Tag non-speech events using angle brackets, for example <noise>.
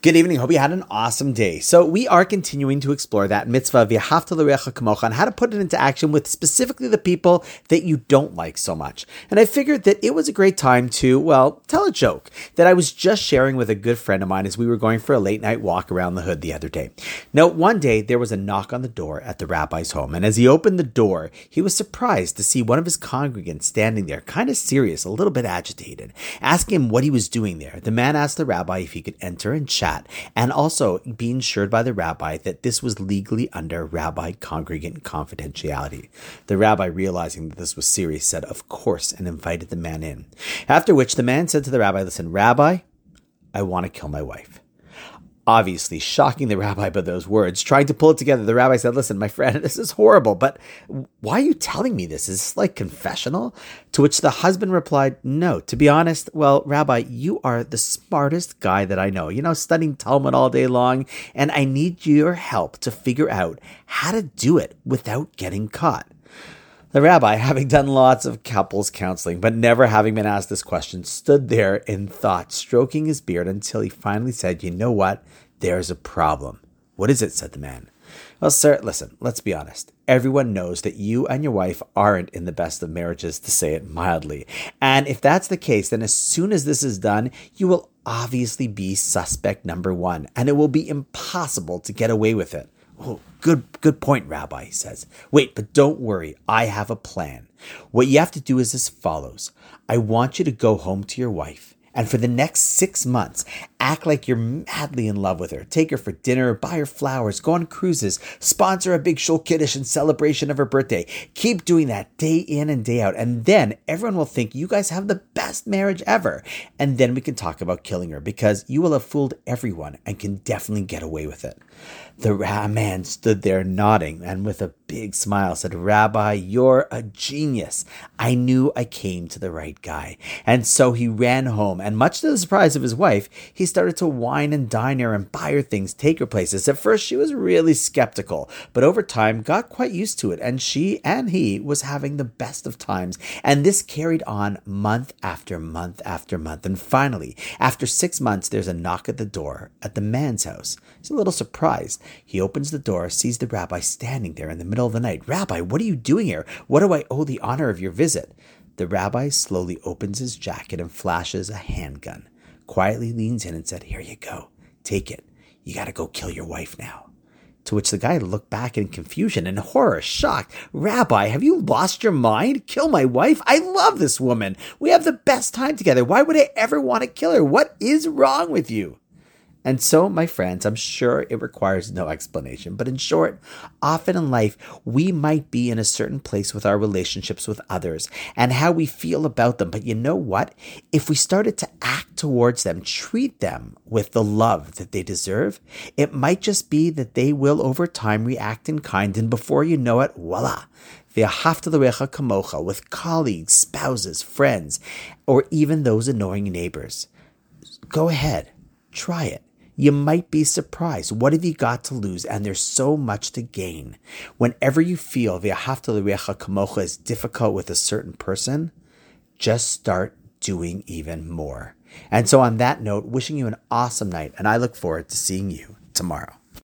Good evening. Hope you had an awesome day. So we are continuing to explore that mitzvah v'ahavta l'recha kamocha and how to put it into action with specifically the people that you don't like so much. And I figured that it was a great time to, well, tell a joke that I was just sharing with a good friend of mine as we were going for a late night walk around the hood the other day. Now, one day there was a knock on the door at the rabbi's home, and as he opened the door, he was surprised to see one of his congregants standing there, kind of serious, a little bit agitated. Asking him what he was doing there, the man asked the rabbi if he could enter and chat that. And also being assured by the rabbi that this was legally under rabbi congregant confidentiality. The rabbi, realizing that this was serious, said, Of course, and invited the man in. After which the man said to the rabbi, Listen, Rabbi, I want to kill my wife obviously shocking the rabbi by those words. Trying to pull it together, the rabbi said, Listen, my friend, <laughs> this is horrible, but why are you telling me this? Is this like confessional? To which the husband replied, No, to be honest, well, Rabbi, you are the smartest guy that I know. You know, studying Talmud all day long, and I need your help to figure out how to do it without getting caught. The rabbi, <laughs> having done lots of couples counseling, but never having been asked this question, stood there in thought, stroking his beard until he finally said, You know what? There's a problem. What is it? said the man. Well, sir, listen, let's be honest. Everyone knows that you and your wife aren't in the best of marriages, to say it mildly. And if that's the case, then as soon as this is done, you will obviously be suspect number one, and it will be impossible to get away with it. Oh, good, good point, Rabbi, he says. Wait, but don't worry. I have a plan. What you have to do is as follows. I want you to go home to your wife and for the next six months, act like you're madly in love with her. Take her for dinner, buy her flowers, go on cruises, sponsor a big shul kiddush in celebration of her birthday. Keep doing that day in and day out. And then everyone will think you guys have the best marriage ever. And then we can talk about killing her because you will have fooled everyone and can definitely get away with it. The man stood there nodding and with a big smile said, Rabbi, you're a genius. I knew I came to the right guy. And so he ran home, and much to the surprise of his wife, he started to wine and dine her and buy her things, take her places. At first, she was really skeptical, but over time got quite used to it, and she and he was having the best of times. And this carried on month after month after month. And finally, after six months, there's a knock at the door at the man's house. He's a little surprised. He opens the door, sees the rabbi standing there in the middle of the night. Rabbi, what are you doing here? What do I owe the honor of your visit? The rabbi slowly opens his jacket and flashes a handgun, quietly leans in and said, Here you go. Take it. You gotta go kill your wife now. To which the guy looked back in confusion and horror, shocked. Rabbi, have you lost your mind? Kill my wife? I love this woman. We have the best time together. Why would I ever want to kill her? What is wrong with you? And so, my friends, I'm sure it requires no explanation, but in short, often in life, we might be in a certain place with our relationships with others and how we feel about them. But you know what? If we started to act towards them, treat them with the love that they deserve, it might just be that they will over time react in kind. And before you know it, voila, Ve'ahavta kamocha with colleagues, spouses, friends, or even those annoying neighbors. Go ahead, try it you might be surprised. What have you got to lose? And there's so much to gain. Whenever you feel V'ahavta l'recha kamocha is difficult with a certain person, just start doing even more. And so on that note, wishing you an awesome night, and I look forward to seeing you tomorrow.